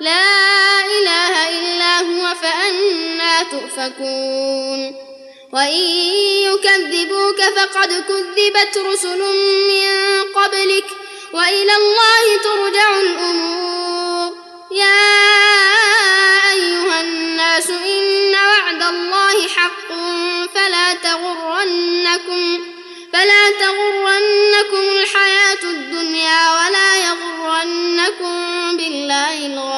لا إله إلا هو فأنا تؤفكون. وإن يكذبوك فقد كذبت رسل من قبلك وإلى الله ترجع الأمور. يا أيها الناس إن وعد الله حق فلا تغرنكم فلا تغرنكم الحياة الدنيا ولا يغرنكم بالله الغرور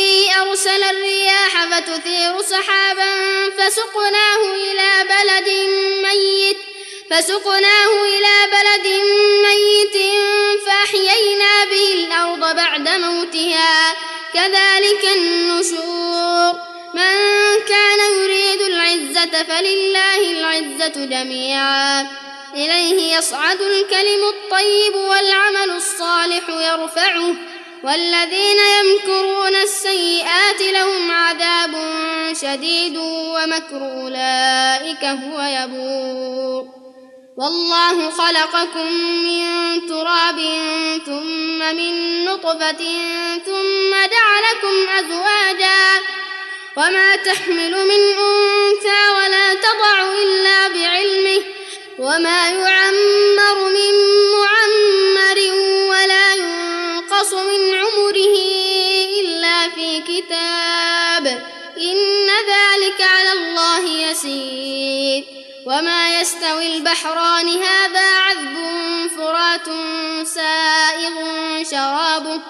فتثير سحابا فسقناه إلى بلد ميت فسقناه إلى بلد ميت فأحيينا به الأرض بعد موتها. كذلك النشور. من كان يريد العزة فلله العزة جميعا. إليه يصعد الكلم الطيب والعمل الصالح يرفعه. والذين يمكرون السيئات لهم عذاب شديد ومكر أولئك هو يبور. والله خلقكم من تراب ثم من نطفة ثم جعلكم أزواجا. وما تحمل من أنثى ولا تضع إلا بعلمه. وما يعمر من يسير. وما يستوي البحران هذا عذب فرات سائغ شرابه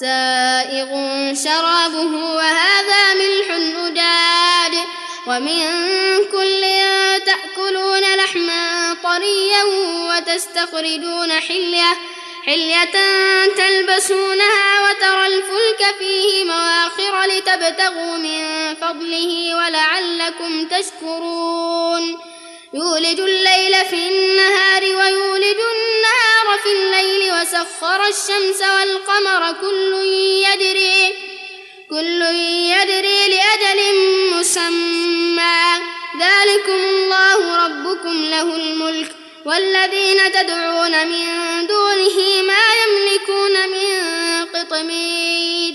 سائغ شرابه وهذا ملح أجاد ومن كل تأكلون لحما طريا وتستخرجون حلية. حلية تلبسونها وترى الفلك فيه مواخر لتبتغوا من فضله ولعلكم تشكرون. يولج الليل في النهار ويولج النهار في الليل وسخر الشمس والقمر. كل يجري كل يجري لأجل مسمى. ذلكم الله ربكم له الملك. والذين تدعون من دونه ما يملكون من قطمير.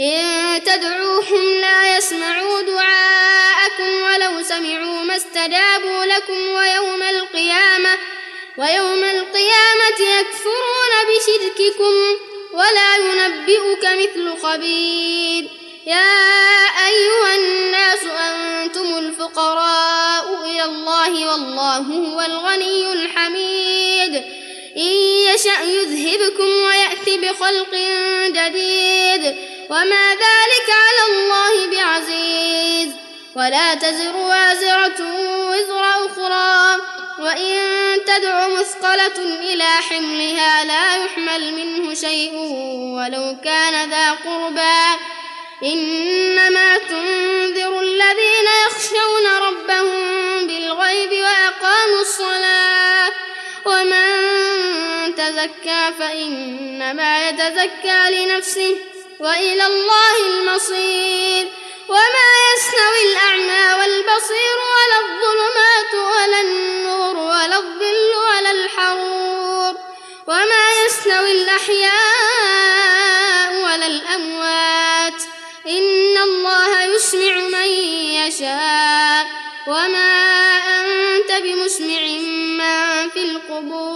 إن تدعوهم لا يسمعوا دعاءكم ولو سمعوا ما استجابوا لكم ويوم القيامة ويوم القيامة يكفرون بشرككم ولا ينبئك مثل خبير. يا أيها الناس أنتم الفقراء إلى الله والله هو إن يشأ يذهبكم ويأتي بخلق جديد. وما ذلك على الله بعزيز. ولا تزر وازرة وزر أخرى. وإن تدع مثقلة إلى حملها لا يحمل منه شيء ولو كان ذا قربى. إنما تنذر الذين يخشون ربهم بالغيب وأقاموا الصلاة. ومن تزكى فإنما يتزكى لنفسه وإلى الله المصير. وما يستوي الأعمى والبصير ولا الظلمات ولا النور ولا الظل ولا الحرور. وما يستوي الأحياء ولا الأموات. إن الله يسمع من يشاء. وما أنت بمسمع من في القبور.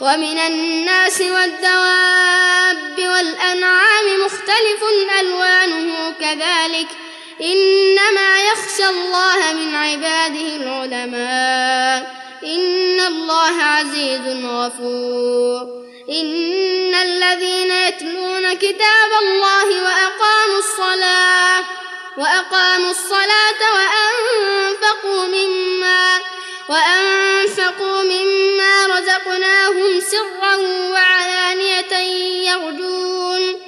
ومن الناس والدواب والأنعام مختلف ألوانه كذلك إنما يخشى الله من عباده العلماء إن الله عزيز غفور إن الذين يتلون كتاب الله وأقاموا الصلاة وأقاموا الصلاة وأنفقوا مما وأنفقوا سرا وعلانية يرجون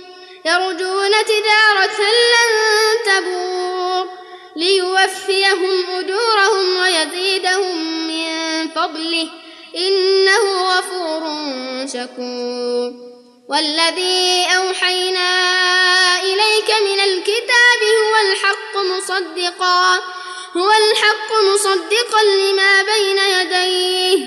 يرجون تجارة لن تبور ليوفيهم أجورهم ويزيدهم من فضله. إنه غفور شكور. والذي أوحينا إليك من الكتاب هو الحق مصدقا هو الحق مصدقا لما بين يديه.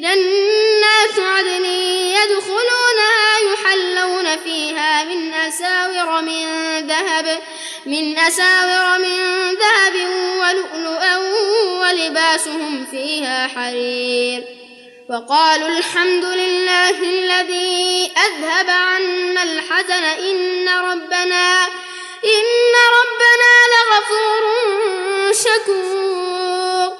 جنات عدن يدخلونها يحلون فيها من أساور من ذهب من أساور من ذهب ولؤلؤا ولباسهم فيها حرير. وقالوا الحمد لله الذي أذهب عنا الحزن إن ربنا إن ربنا لغفور شكور.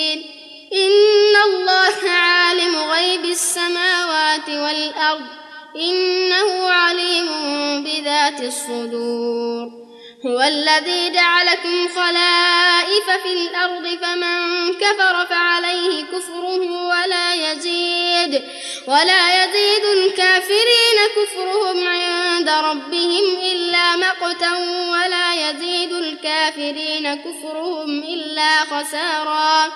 الله عالم غيب السماوات والأرض إنه عليم بذات الصدور. هو الذي جعلكم خلائف في الأرض فمن كفر فعليه كفره ولا يزيد. ولا يزيد الكافرين كفرهم عند ربهم إلا مقتا ولا يزيد الكافرين كفرهم إلا خسارا.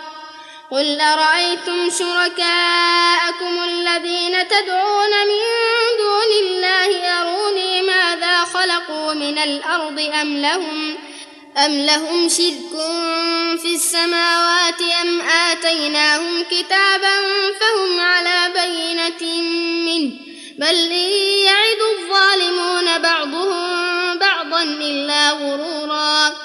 قل أرأيتم شركاءكم الذين تدعون من دون الله أروني ماذا خلقوا من الأرض أم لهم أم لهم شرك في السماوات أم آتيناهم كتابا فهم على بينة منه بل إن يعد الظالمون بعضهم بعضا إلا غرورا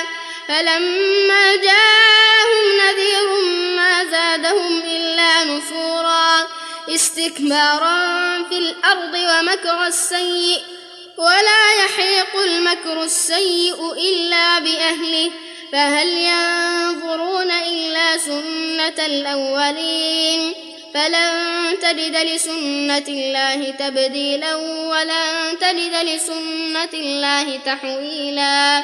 فلما جاءهم نذير ما زادهم إلا نفورا. استكبارا في الأرض ومكر السيئ ولا يحيق المكر السيء إلا بأهله. فهل ينظرون إلا سنة الأولين؟ فلن تجد لسنة الله تبديلا ولن تجد لسنة الله تحويلا.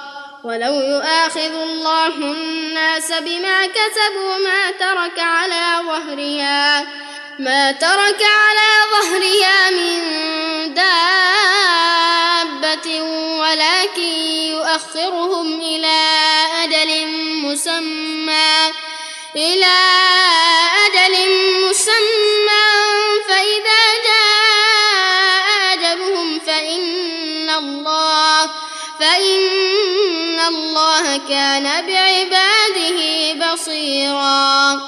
ولو يؤاخذ الله الناس بما كسبوا ما ترك على ظهرها ما ترك على ظهرها من دابة ولكن يؤخرهم إلى أجل مسمى إلى أجل مسمى. الله كان بعباده بصيراً